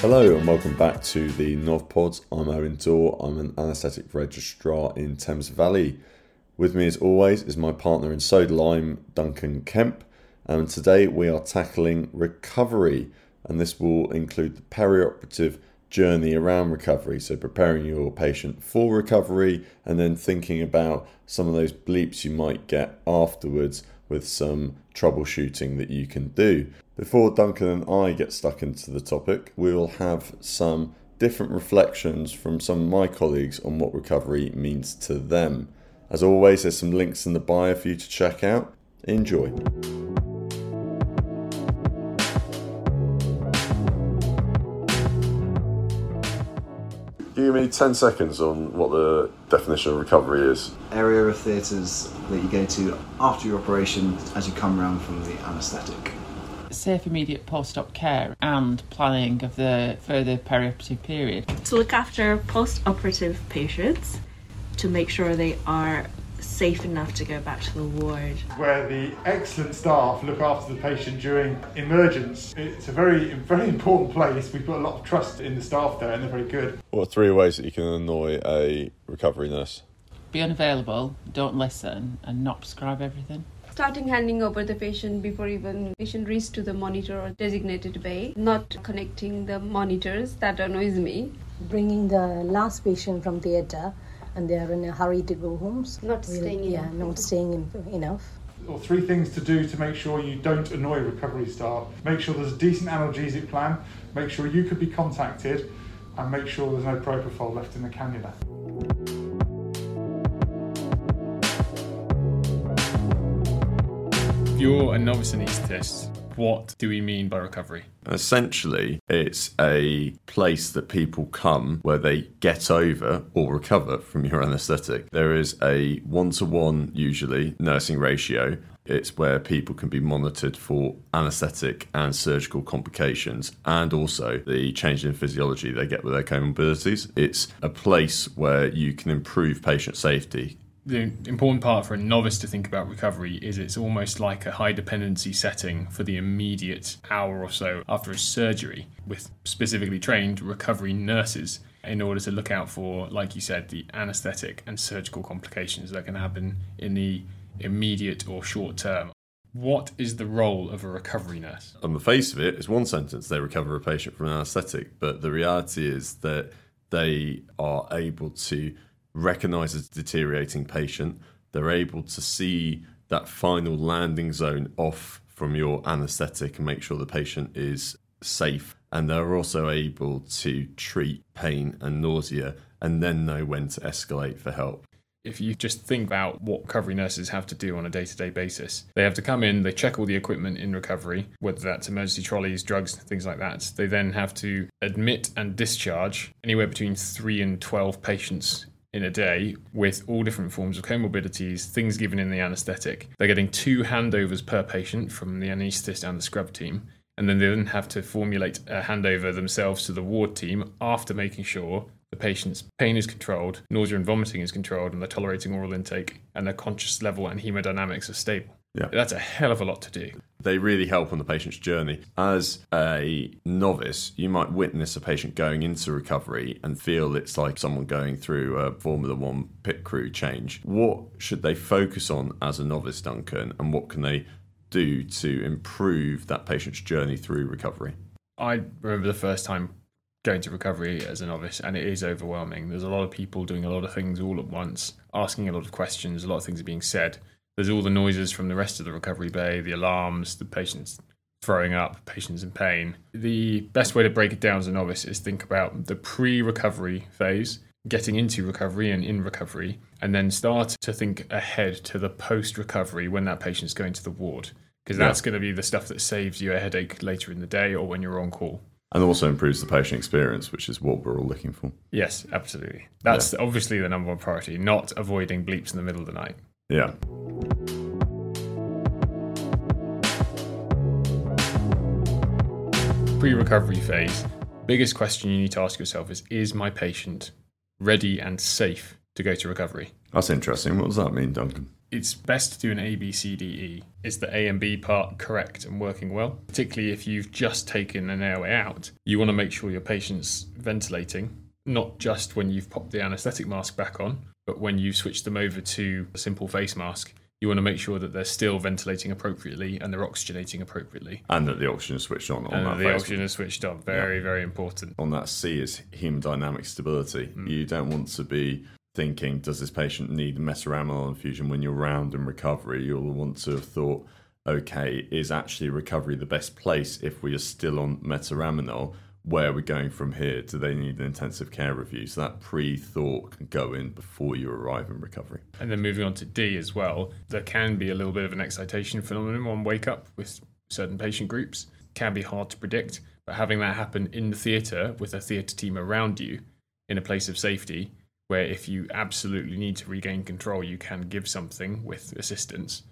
Hello and welcome back to the North. I'm Eoin Dore. I'm an anaesthetic registrar in Thames Valley. With me, as always, is my partner in Soda Lime, Duncan Kemp. And today we are tackling recovery, and this will include the perioperative journey around recovery. So, preparing your patient for recovery and then thinking about some of those bleeps you might get afterwards with some troubleshooting that you can do. Before Duncan and I get stuck into the topic, we will have some different reflections from some of my colleagues on what recovery means to them. As always, there's some links in the bio for you to check out. Enjoy. Give me 10 seconds on what the definition of recovery is. area of theatres that you go to after your operation as you come around from the anaesthetic. safe immediate post-op care and planning of the further perioperative period. to look after post operative patients to make sure they are safe enough to go back to the ward. where the excellent staff look after the patient during emergence. It's a very, very important place. We put a lot of trust in the staff there, and they're very good. What are three ways that you can annoy a recovery nurse? Be unavailable, don't listen, and not prescribe everything. starting handing over the patient before even patient reaches to the monitor or designated bay not connecting the monitors that annoys me bringing the last patient from theatre and they are in a hurry to go home. So Not we'll- staying Yeah, enough. not staying in, enough. Or three things to do to make sure you don't annoy recovery staff. Make sure there's a decent analgesic plan. Make sure you could be contacted, and make sure there's no propofol left in the cannula. If you're a novice anaesthetist, what do we mean by recovery? Essentially, it's a place that people come where they get over or recover from your anaesthetic. There is a one to one, usually, nursing ratio. It's where people can be monitored for anaesthetic and surgical complications and also the change in physiology they get with their comorbidities. It's a place where you can improve patient safety The important part for a novice to think about recovery is it's almost like a high dependency setting for the immediate hour or so after a surgery with specifically trained recovery nurses in order to look out for, like you said, the anaesthetic and surgical complications that can happen in the immediate or short term. What is the role of a recovery nurse? on the face of it, it's one sentence they recover a patient from an anaesthetic, but the reality is that they are able to recognize a deteriorating patient. They're able to see that final landing zone off from your anaesthetic and make sure the patient is safe. And they're also able to treat pain and nausea and then know when to escalate for help. if you just think about what recovery nurses have to do on a day to day basis, they have to come in, they check all the equipment in recovery, whether that's emergency trolleys, drugs, things like that. They then have to admit and discharge anywhere between three and 12 patients in a day with all different forms of comorbidities, things given in the anaesthetic. They're getting two handovers per patient from the anaesthetist and the scrub team. And then they then have to formulate a handover themselves to the ward team after making sure the patient's pain is controlled, nausea and vomiting is controlled, and they're tolerating oral intake, and their conscious level and hemodynamics are stable. Yeah. That's a hell of a lot to do. they really help on the patient's journey. As a novice, you might witness a patient going into recovery and feel it's like someone going through a Formula One pit crew change. What should they focus on as a novice, Duncan, and what can they do to improve that patient's journey through recovery? I remember the first time going to recovery as a novice, and it is overwhelming. There's a lot of people doing a lot of things all at once, asking a lot of questions, a lot of things are being said. There's all the noises from the rest of the recovery bay, the alarms, the patients throwing up, patients in pain. The best way to break it down as a novice is think about the pre recovery phase, getting into recovery and in recovery, and then start to think ahead to the post recovery when that patient's going to the ward. Because Yeah. that's going to be the stuff that saves you a headache later in the day or when you're on call. And also improves the patient experience, which is what we're all looking for. Yes, absolutely. That's obviously the number one priority, not avoiding bleeps in the middle of the night. Yeah. Pre recovery phase, biggest question you need to ask yourself is Is my patient ready and safe to go to recovery? That's interesting. What does that mean, Duncan? It's best to do an A, B, C, D, E. Is the A and B part correct and working well? Particularly if you've just taken an airway out, you want to make sure your patient's ventilating, not just when you've popped the anaesthetic mask back on, but when you switch them over to a simple face mask. You want to make sure that they're still ventilating appropriately and they're oxygenating appropriately. And that the oxygen is switched on on And that the phase. oxygen is switched on. Very, very important. on that C is hemodynamic stability. Mm. You don't want to be thinking, does this patient need metaraminol infusion when you're round in recovery? You'll want to have thought, okay, is actually recovery the best place if we are still on metaraminol? Where we're we going from here? Do they need an intensive care review? So that pre-thought can go in before you arrive in recovery. And then moving on to D as well, there can be a little bit of an excitation phenomenon on wake up with certain patient groups. Can be hard to predict, but having that happen in the theatre with a theatre team around you in a place of safety, where if you absolutely need to regain control, you can give something with assistance.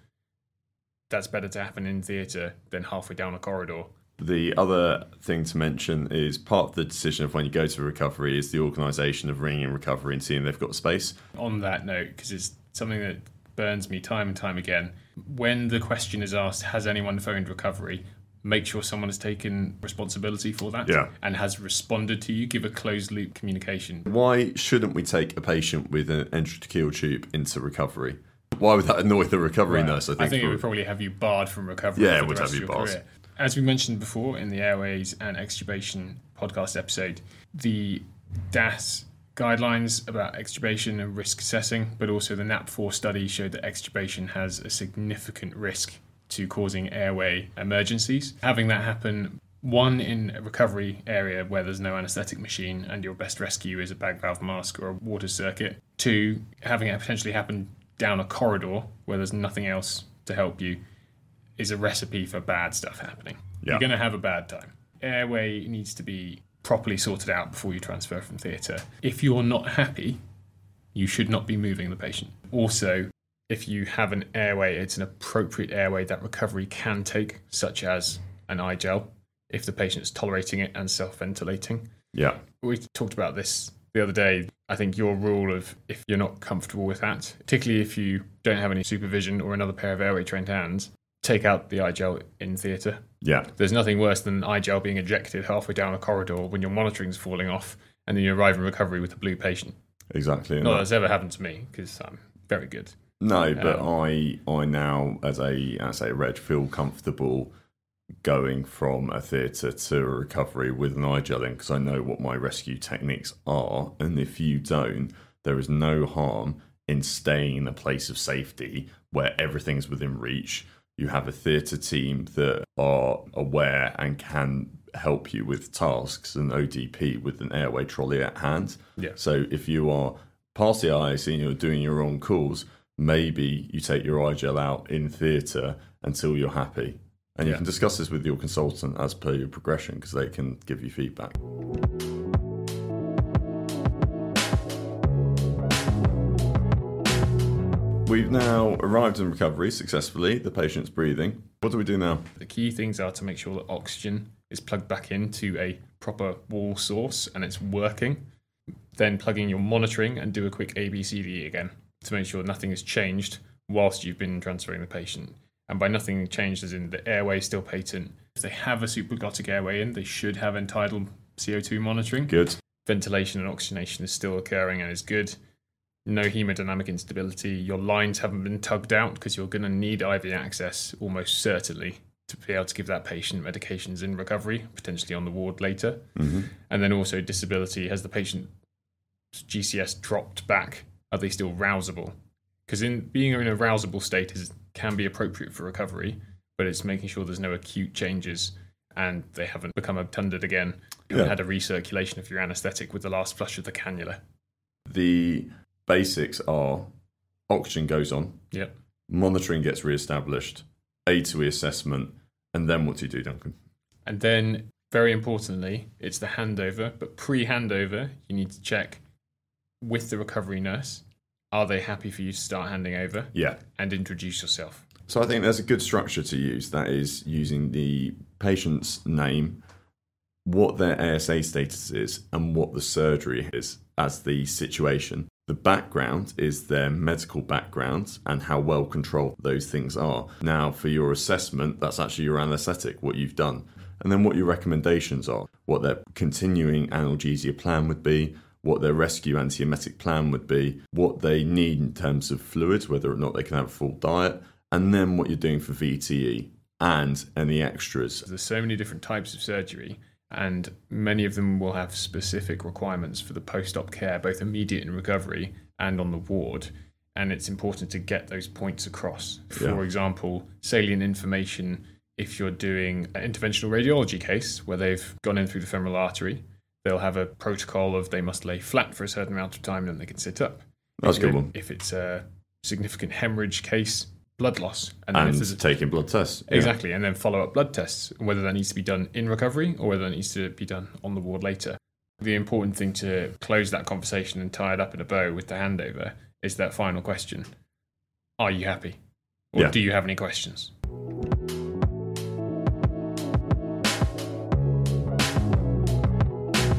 That's better to happen in theatre than halfway down a corridor. The other thing to mention is part of the decision of when you go to recovery is the organisation of ringing in recovery and seeing they've got space. on that note, because it's something that burns me time and time again. When the question is asked, has anyone phoned recovery? Make sure someone has taken responsibility for that Yeah. and has responded to you. Give a closed loop communication. Why shouldn't we take a patient with an endotracheal tube into recovery? Why would that annoy the recovery nurse? I think, it for- would probably have you barred from recovery. Yeah, it would have you barred. As we mentioned before in the airways and extubation podcast episode, the DAS guidelines about extubation and risk assessing, but also the NAP4 study showed that extubation has a significant risk to causing airway emergencies. Having that happen one in a recovery area where there's no anesthetic machine and your best rescue is a bag valve mask or a water circuit. Two, having it potentially happen down a corridor where there's nothing else to help you is a recipe for bad stuff happening. Yeah. You're going to have a bad time. Airway needs to be properly sorted out before you transfer from theatre. If you're not happy, you should not be moving the patient. Also, if you have an airway, it's an appropriate airway that recovery can take, such as an i-gel, if the patient's tolerating it and self ventilating. yeah, We talked about this the other day. I think your rule of if you're not comfortable with that, particularly if you don't have any supervision or another pair of airway trained hands, take out the i-gel in theatre. yeah, There's nothing worse than an i-gel being ejected halfway down a corridor when your monitoring's falling off and then you arrive in recovery with a blue patient. exactly. Not that- that that's ever happened to me because I'm very good. No, but Um, I I now as a as a reg feel comfortable going from a theatre to a recovery with an i-gel in because I know what my rescue techniques are, and if you don't, there is no harm in staying in a place of safety where everything's within reach. You have a theatre team that are aware and can help you with tasks and ODP with an airway trolley at hand. Yeah. So if you are past the IC and you're doing your own calls, maybe you take your i-gel out in theatre until you're happy. And you can discuss this with your consultant as per your progression because they can give you feedback. We've now arrived in recovery successfully. The patient's breathing. What do we do now? The key things are to make sure that oxygen is plugged back into a proper wall source and it's working. Then plug in your monitoring and do a quick ABCD again to make sure nothing has changed whilst you've been transferring the patient. And by nothing changed, as in the airway is still patent. If they have a supraglottic airway in, they should have end-tidal CO2 monitoring. Good. Ventilation and oxygenation is still occurring and is good. No hemodynamic instability. Your lines haven't been tugged out because you're going to need IV access almost certainly to be able to give that patient medications in recovery, potentially on the ward later. Mm-hmm. And then also disability. Has the patient GCS dropped back? Are they still rousable? Because in being in a rousable state is can be appropriate for recovery, but it's making sure there's no acute changes and they haven't become obtunded again. You Yeah. had a recirculation of your anaesthetic with the last flush of the cannula. The basics are oxygen goes on, Yep. monitoring gets re-established, A to E assessment, and then what do you do, Duncan? And then, very importantly, it's the handover. But pre handover, you need to check with the recovery nurse are they happy for you to start handing over Yeah. and introduce yourself? So I think there's a good structure to use. That is using the patient's name, what their ASA status is and what the surgery is as the situation. The background is their medical background and how well controlled those things are. Now, for your assessment, that's actually your anaesthetic, what you've done. And then what your recommendations are, what their continuing analgesia plan would be, what their rescue antiemetic plan would be, what they need in terms of fluids, whether or not they can have a full diet, and then what you're doing for VTE and any extras. There's so many different types of surgery, and many of them will have specific requirements for the post op care, both immediate in recovery and on the ward. And it's important to get those points across. For Yeah. example, salient information if you're doing an interventional radiology case where they've gone in through the femoral artery, they'll have a protocol of they must lay flat for a certain amount of time, then they can sit up. That's a good one. If it's a significant hemorrhage case, blood loss. And there's a- taking blood tests. Yeah. Exactly, and then follow up blood tests, whether that needs to be done in recovery or whether that needs to be done on the ward later. The important thing to close that conversation and tie it up in a bow with the handover is that final question Are you happy? Or Yeah. do you have any questions?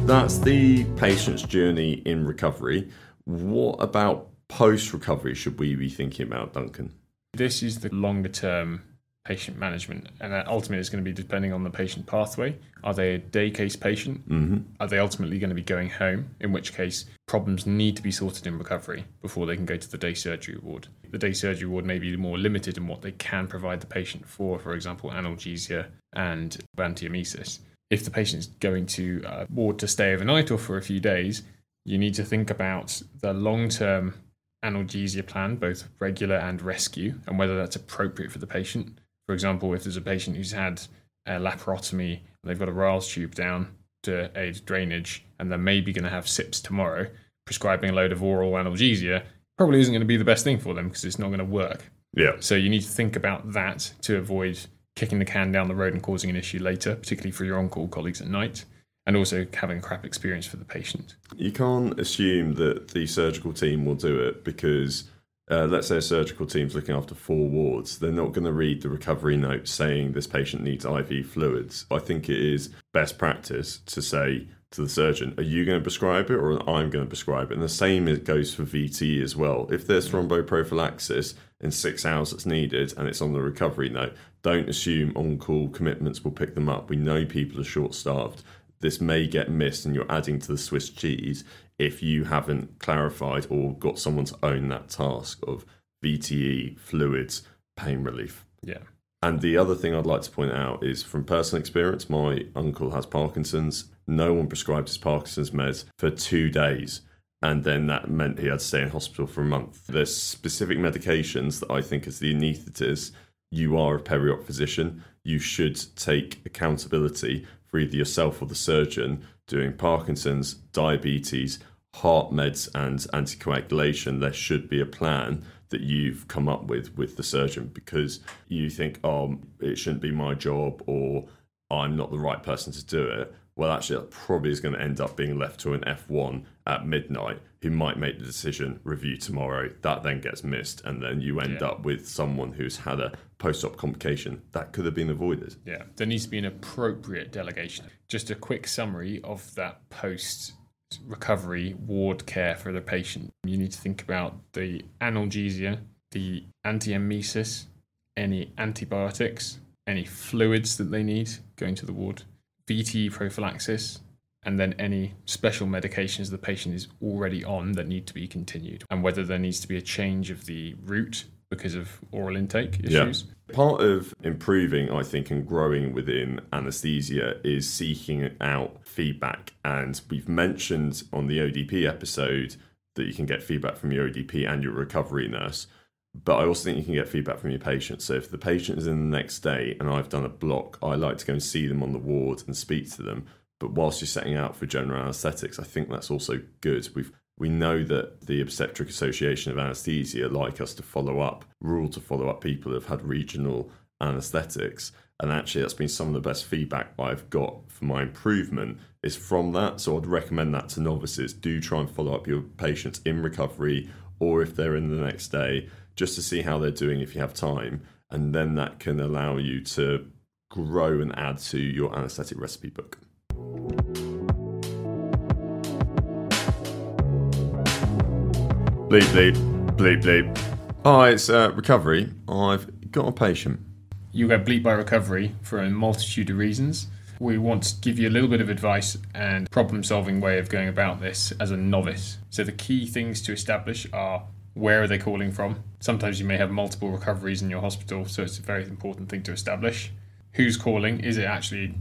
That's the patient's journey in recovery. What about post recovery should we be thinking about, Duncan? This is the longer term patient management, and that ultimately is going to be depending on the patient pathway. Are they a day case patient? Mm-hmm. Are they ultimately going to be going home? In which case, problems need to be sorted in recovery before they can go to the day surgery ward. The day surgery ward may be more limited in what they can provide the patient for, for example, analgesia and antiemesis. If the patient's going to a ward to stay overnight or for a few days, you need to think about the long term analgesia plan, both regular and rescue, and whether that's appropriate for the patient. For example, if there's a patient who's had a laparotomy and they've got a Ryles tube down to aid drainage and they're maybe going to have SIPs tomorrow, prescribing a load of oral analgesia probably isn't going to be the best thing for them because it's not going to work. Yeah. So you need to think about that to avoid kicking the can down the road and causing an issue later, particularly for your on call colleagues at night, and also having a crap experience for the patient. You can't assume that the surgical team will do it because, uh, let's say, a surgical team's looking after four wards. They're not going to read the recovery note saying this patient needs IV fluids. I think it is best practice to say to the surgeon, Are you going to prescribe it or I'm going to prescribe it? And the same it goes for VT as well. If there's thromboprophylaxis in six hours that's needed and it's on the recovery note, don't assume on call commitments will pick them up. We know people are short staffed this may get missed and you're adding to the Swiss cheese if you haven't clarified or got someone to own that task of VTE, fluids, pain relief. Yeah. And the other thing I'd like to point out is from personal experience, my uncle has Parkinson's. No one prescribed his Parkinson's meds for two days. And then that meant he had to stay in hospital for a month. There's specific medications that I think, as the anaesthetist, you are a peri-op physician. You should take accountability for either yourself or the surgeon doing Parkinson's, diabetes, heart meds, and anticoagulation. There should be a plan that you've come up with with the surgeon because you think, oh, it shouldn't be my job or I'm not the right person to do it. Well, actually, that probably is going to end up being left to an F1 at midnight who might make the decision, review tomorrow. That then gets missed, and then you end Yeah. up with someone who's had a post op complication that could have been avoided. Yeah, there needs to be an appropriate delegation. Just a quick summary of that post recovery ward care for the patient. You need to think about the analgesia, the antiemesis, any antibiotics, any fluids that they need going to the ward, VTE prophylaxis, and then any special medications the patient is already on that need to be continued, and whether there needs to be a change of the route because of oral intake issues. Yeah. Part of improving, I think, and growing within anesthesia is seeking out feedback. And we've mentioned on the ODP episode that you can get feedback from your ODP and your recovery nurse. But I also think you can get feedback from your patient. So if the patient is in the next day and I've done a block, I like to go and see them on the ward and speak to them. But whilst you're setting out for general anaesthetics, I think that's also good. We've we know that the Obstetric Association of Anaesthesia like us to follow up, rule to follow up people who've had regional anaesthetics. And actually, that's been some of the best feedback I've got for my improvement is from that. So I'd recommend that to novices. Do try and follow up your patients in recovery or if they're in the next day, just to see how they're doing if you have time. And then that can allow you to grow and add to your anaesthetic recipe book. Bleep, bleep, bleep, bleep. Hi, it's uh, recovery. I've got a patient. You get bleep by recovery for a multitude of reasons. We want to give you a little bit of advice and problem solving way of going about this as a novice. So, the key things to establish are where are they calling from? Sometimes you may have multiple recoveries in your hospital, so it's a very important thing to establish. Who's calling? Is it actually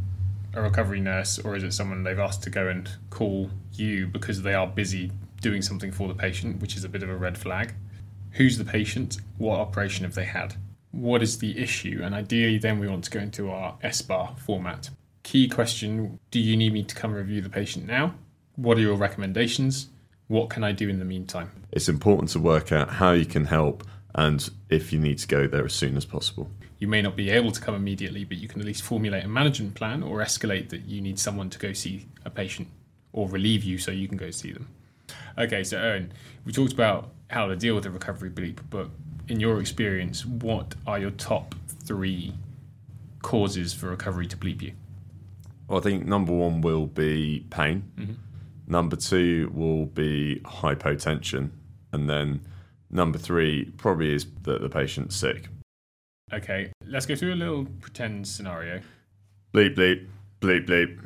a recovery nurse or is it someone they've asked to go and call you because they are busy doing something for the patient, which is a bit of a red flag? Who's the patient? What operation have they had? What is the issue? And ideally, then we want to go into our SBAR format. Key question Do you need me to come review the patient now? What are your recommendations? What can I do in the meantime? It's important to work out how you can help and if you need to go there as soon as possible. You may not be able to come immediately, but you can at least formulate a management plan or escalate that you need someone to go see a patient or relieve you so you can go see them. Okay, so Eoin, we talked about how to deal with a recovery bleep, but in your experience, what are your top three causes for recovery to bleep you? Well, I think number one will be pain. Mm-hmm. Number two will be hypotension. And then number three probably is that the patient's sick. Okay, let's go through a little pretend scenario. Bleep, bleep, bleep, bleep.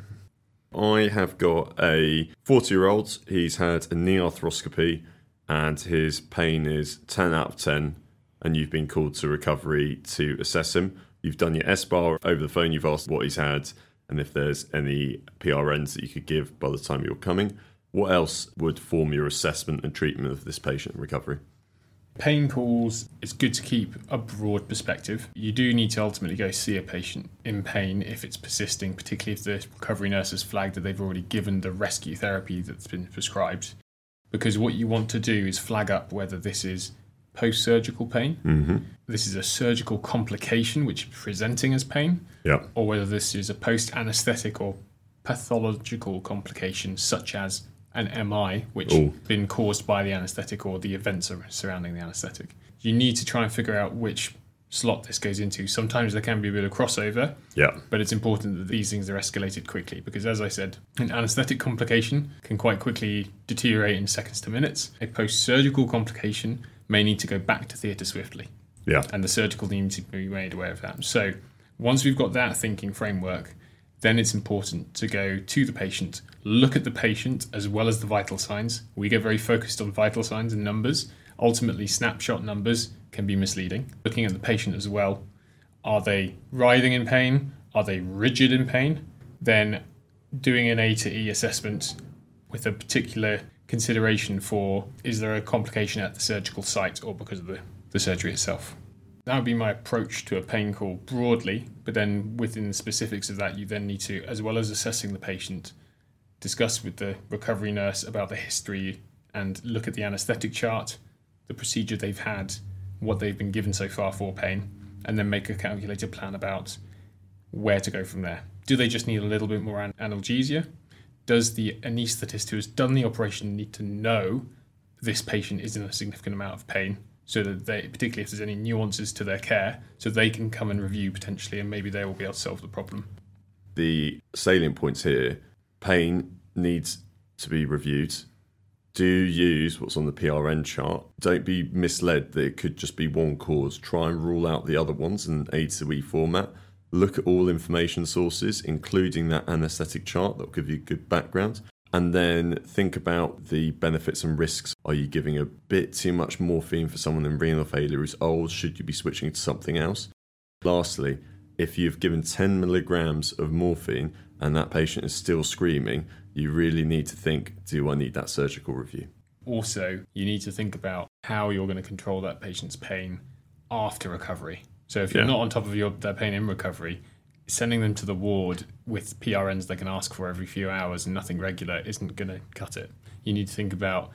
I have got a 40 year old. He's had a knee arthroscopy and his pain is 10 out of 10. And you've been called to recovery to assess him. You've done your SBAR over the phone. You've asked what he's had and if there's any PRNs that you could give by the time you're coming. What else would form your assessment and treatment of this patient recovery? Pain calls, it's good to keep a broad perspective. You do need to ultimately go see a patient in pain if it's persisting, particularly if the recovery nurse has flagged that they've already given the rescue therapy that's been prescribed. Because what you want to do is flag up whether this is post surgical pain, Mm-hmm. this is a surgical complication which is presenting as pain, Yeah. or whether this is a post anesthetic or pathological complication such as an MI, which Ooh. been caused by the anesthetic or the events surrounding the anesthetic. You need to try and figure out which slot this goes into. Sometimes there can be a bit of crossover, Yeah. but it's important that these things are escalated quickly because, as I said, an anesthetic complication can quite quickly deteriorate in seconds to minutes. A post surgical complication may need to go back to theatre swiftly Yeah. and the surgical team to be made aware of that. So once we've got that thinking framework, then it's important to go to the patient, look at the patient as well as the vital signs. We get very focused on vital signs and numbers. Ultimately, snapshot numbers can be misleading. Looking at the patient as well, are they writhing in pain? Are they rigid in pain? Then doing an A to E assessment with a particular consideration for is there a complication at the surgical site or because of the, the surgery itself. That would be my approach to a pain call broadly, but then within the specifics of that, you then need to, as well as assessing the patient, discuss with the recovery nurse about the history and look at the anaesthetic chart, the procedure they've had, what they've been given so far for pain, and then make a calculated plan about where to go from there. Do they just need a little bit more analgesia? Does the anaesthetist who has done the operation need to know this patient is in a significant amount of pain so that they, particularly if there's any nuances to their care, so they can come and review potentially and maybe they will be able to solve the problem. The salient points here pain needs to be reviewed. Do use what's on the PRN chart. Don't be misled that it could just be one cause. Try and rule out the other ones in A to E format. Look at all information sources, including that anaesthetic chart that will give you good background. And then think about the benefits and risks. Are you giving a bit too much morphine for someone in renal failure who's old? Should you be switching to something else? Lastly, if you've given 10 milligrams of morphine and that patient is still screaming, you really need to think do I need that surgical review? Also, you need to think about how you're going to control that patient's pain after recovery. So if you're Yeah. not on top of your their pain in recovery, sending them to the ward with PRNs they can ask for every few hours and nothing regular isn't going to cut it. You need to think about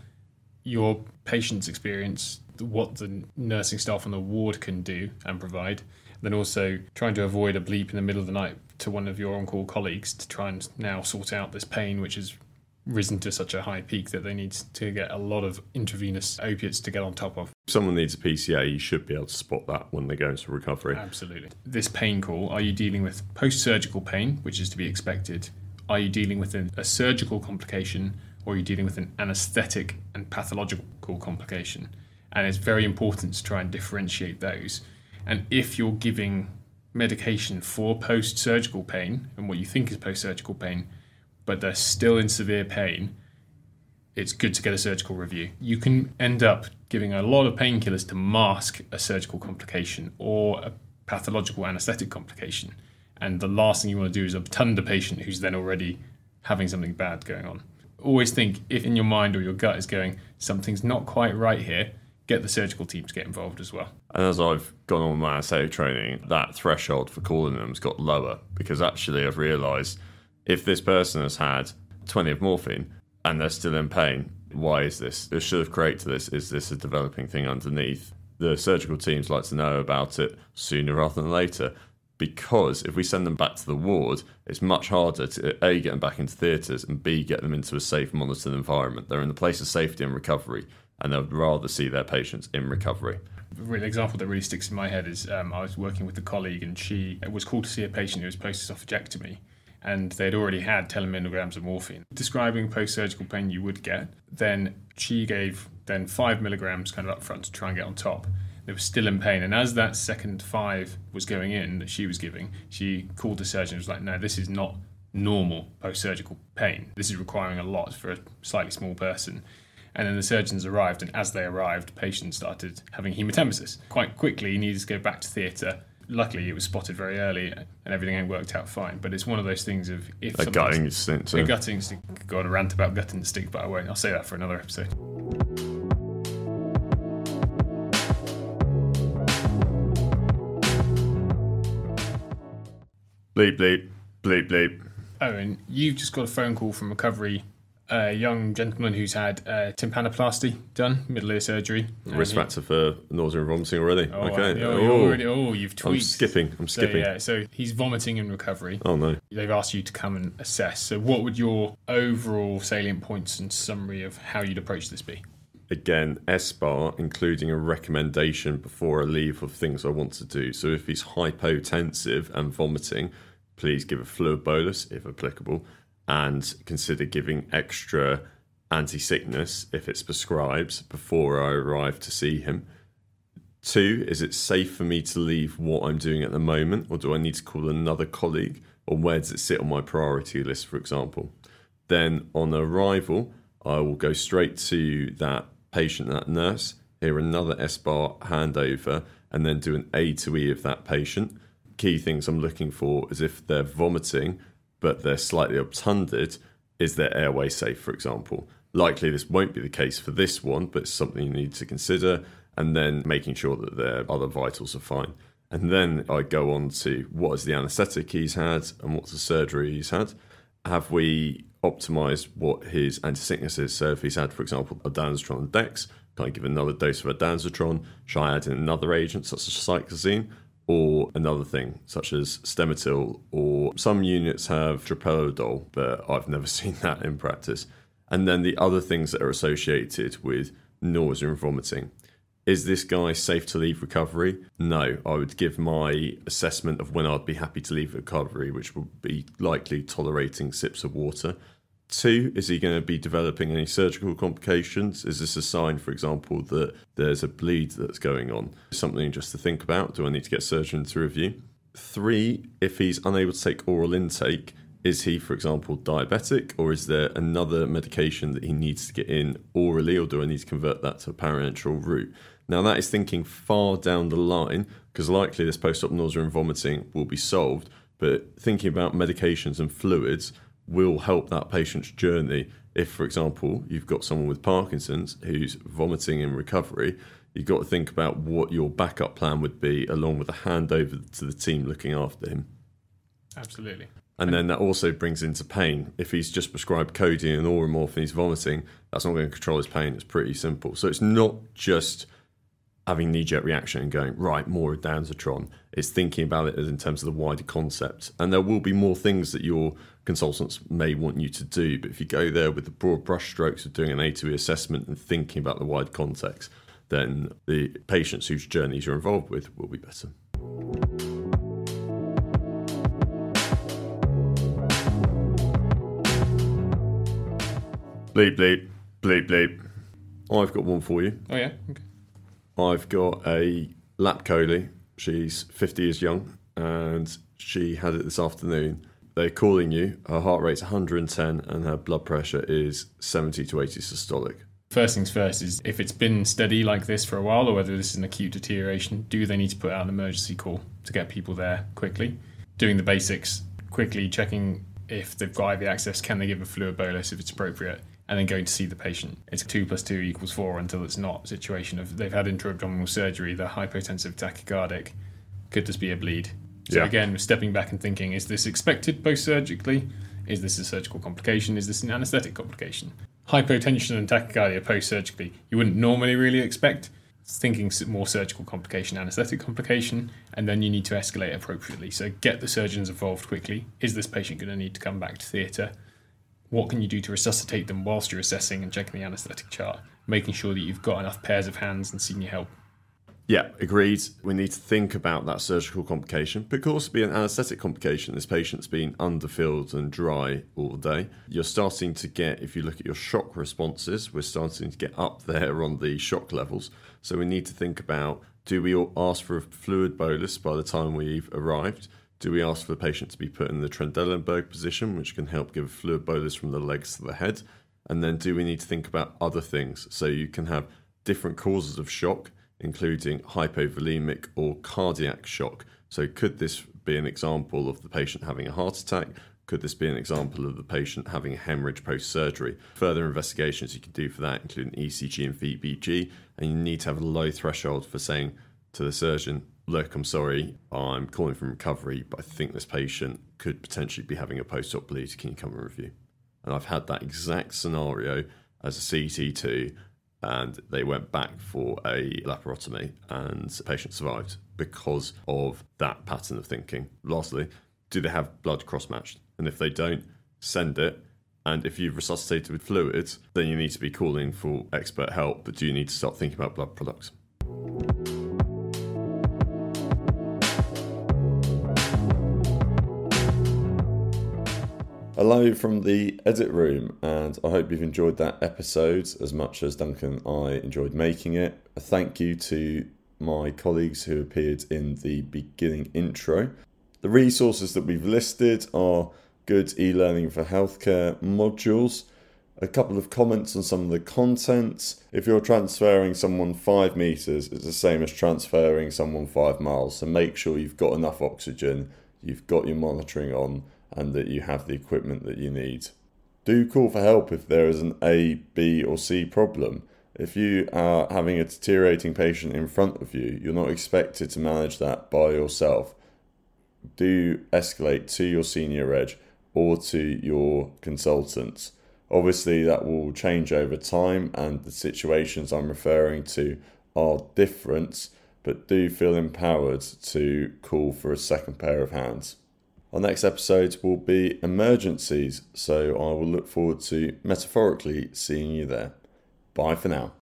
your patient's experience, what the nursing staff on the ward can do and provide, then also trying to avoid a bleep in the middle of the night to one of your on-call colleagues to try and now sort out this pain which has risen to such a high peak that they need to get a lot of intravenous opiates to get on top of. If someone needs a PCA, you should be able to spot that when they go into recovery. Absolutely. This pain call, are you dealing with post surgical pain, which is to be expected, Are you dealing with a, a surgical complication or are you dealing with an anesthetic and pathological complication? And it's very important to try and differentiate those. And if you're giving medication for post surgical pain and what you think is post surgical pain, but they're still in severe pain, it's good to get a surgical review. You can end up giving a lot of painkillers to mask a surgical complication or a pathological anesthetic complication. And the last thing you want to do is obtund a patient who's then already having something bad going on. Always think if in your mind or your gut is going, something's not quite right here, get the surgical team to get involved as well. And as I've gone on my anesthetic training, that threshold for calling them has got lower because actually I've realised if this person has had 20 of morphine and they're still in pain, why is this? The should have created this. Is this a developing thing underneath? The surgical teams like to know about it sooner rather than later because if we send them back to the ward, it's much harder to A, get them back into theatres and B, get them into a safe, monitored environment. They're in the place of safety and recovery and they'd rather see their patients in recovery. An example that really sticks in my head is um, I was working with a colleague and she was called to see a patient who was post esophagectomy and they'd already had 10 milligrams of morphine. Describing post surgical pain you would get, then she gave then 5 milligrams kind of up front to try and get on top. They were still in pain, and as that second five was going in that she was giving, she called the surgeon and was like, No, this is not normal post surgical pain. This is requiring a lot for a slightly small person. And then the surgeons arrived, and as they arrived, patients started having hematemesis. Quite quickly, he needed to go back to theatre luckily it was spotted very early and everything worked out fine. But it's one of those things of if a gutting instinct, a gutting instinct. Go on a rant about gutting the stick, but I won't. I'll say that for another episode. Bleep bleep bleep bleep. Eoin, you've just got a phone call from recovery a young gentleman who's had uh, tympanoplasty done, middle ear surgery. Risk he, factor for nausea and vomiting already. Oh, okay. Oh, oh. Already, oh, you've tweaked. I'm skipping. I'm skipping. So, yeah, so he's vomiting in recovery. Oh no. They've asked you to come and assess. So, what would your overall salient points and summary of how you'd approach this be? Again, SBAR, including a recommendation before I leave of things I want to do. So, if he's hypotensive and vomiting, please give a fluid bolus if applicable and consider giving extra anti sickness if it's prescribed before I arrive to see him. Two, is it safe for me to leave what I'm doing at the moment, or do I need to call another colleague, or where does it sit on my priority list, for example? Then on arrival, I will go straight to that patient, that nurse, hear another SBAR handover, and then do an A to E of that patient. Key things I'm looking for is if they're vomiting, but they're slightly obtunded, is their airway safe, for example? Likely this won't be the case for this one, but it's something you need to consider, and then making sure that their other vitals are fine. And then I go on to what is the anaesthetic he's had and what's the surgery he's had. Have we optimized what his anti sickness is? So if he's had, for example, ondansetron and dex, can I give another dose of ondansetron? Should I add in another agent such as cyclizine? Or another thing such as Stematil, or some units have droperidol, but I've never seen that in practice. And then the other things that are associated with nausea and vomiting. Is this guy safe to leave recovery? No. I would give my assessment of when I'd be happy to leave recovery, which would be likely tolerating sips of water. Two, is he going to be developing any surgical complications? Is this a sign, for example, that there's a bleed that's going on? Something just to think about. Do I need to get surgeon to review? Three, if he's unable to take oral intake, is he, for example, diabetic, or is there another medication that he needs to get in orally, or do I need to convert that to a parenteral route? Now, that is thinking far down the line, because likely this post op nausea and vomiting will be solved, but thinking about medications and fluids will help that patient's journey. If, for example, you've got someone with Parkinson's who's vomiting in recovery, you've got to think about what your backup plan would be, along with a handover to the team looking after him. Absolutely. And then that also brings into pain. If he's just prescribed codeine and Oromorph and he's vomiting, that's not going to control his pain. It's pretty simple. So it's not just having knee jerk reaction and going, right, more ondansetron. It's thinking about it in terms of the wider concept. And there will be more things that your consultants may want you to do. But if you go there with the broad brushstrokes of doing an A to E assessment and thinking about the wide context, then the patients whose journeys you're involved with will be better. Bleep, bleep, bleep, bleep. I've got one for you. Oh yeah. Okay. I've got a lap chole. She's 50 years young and she had it this afternoon. They're calling you. Her heart rate's 110 and her blood pressure is 70 to 80 systolic. First things first is if it's been steady like this for a while, or whether this is an acute deterioration, do they need to put out an emergency call to get people there quickly? Doing the basics quickly, checking if they've got IV access, can they give a fluid bolus if it's appropriate, and then going to see the patient. It's two plus two equals four until it's not a situation of they've had intra-abdominal surgery, they're hypotensive tachycardic. Could this be a bleed? So Yeah. again, we're stepping back and thinking: Is this expected post-surgically? Is this a surgical complication? Is this an anaesthetic complication? Hypotension and tachycardia post-surgically, you wouldn't normally really expect. Thinking more surgical complication, anaesthetic complication, and then you need to escalate appropriately. So get the surgeons involved quickly. Is this patient going to need to come back to theatre? What can you do to resuscitate them whilst you're assessing and checking the anaesthetic chart? Making sure that you've got enough pairs of hands and senior help Yeah, agreed. We need to think about that surgical complication. But could also be an anaesthetic complication. This patient's been underfilled and dry all day. You're starting to get, if you look at your shock responses, we're starting to get up there on the shock levels. So we need to think about do we ask for a fluid bolus by the time we've arrived? Do we ask for the patient to be put in the Trendelenburg position, which can help give fluid bolus from the legs to the head? And then do we need to think about other things? So you can have different causes of shock including hypovolemic or cardiac shock. So, could this be an example of the patient having a heart attack? Could this be an example of the patient having a hemorrhage post surgery? Further investigations you can do for that include an ECG and VBG, and you need to have a low threshold for saying to the surgeon, Look, I'm sorry, I'm calling from recovery, but I think this patient could potentially be having a post op bleed. Can you come and review? And I've had that exact scenario as a CT2 and they went back for a laparotomy and the patient survived because of that pattern of thinking. Lastly, do they have blood cross matched? And if they don't, send it. And if you've resuscitated with fluids, then you need to be calling for expert help, but do you need to start thinking about blood products? Hello from the edit room, and I hope you've enjoyed that episode as much as Duncan and I enjoyed making it. A thank you to my colleagues who appeared in the beginning intro. The resources that we've listed are good e learning for healthcare modules. A couple of comments on some of the content. If you're transferring someone five meters, it's the same as transferring someone five miles. So make sure you've got enough oxygen, you've got your monitoring on, and that you have the equipment that you need. Do call for help if there is an A, B, or C problem. If you are having a deteriorating patient in front of you, you're not expected to manage that by yourself. Do escalate to your senior reg or to your consultants. Obviously, that will change over time, and the situations I'm referring to are different, but do feel empowered to call for a second pair of hands. Our next episode will be emergencies, so I will look forward to metaphorically seeing you there. Bye for now.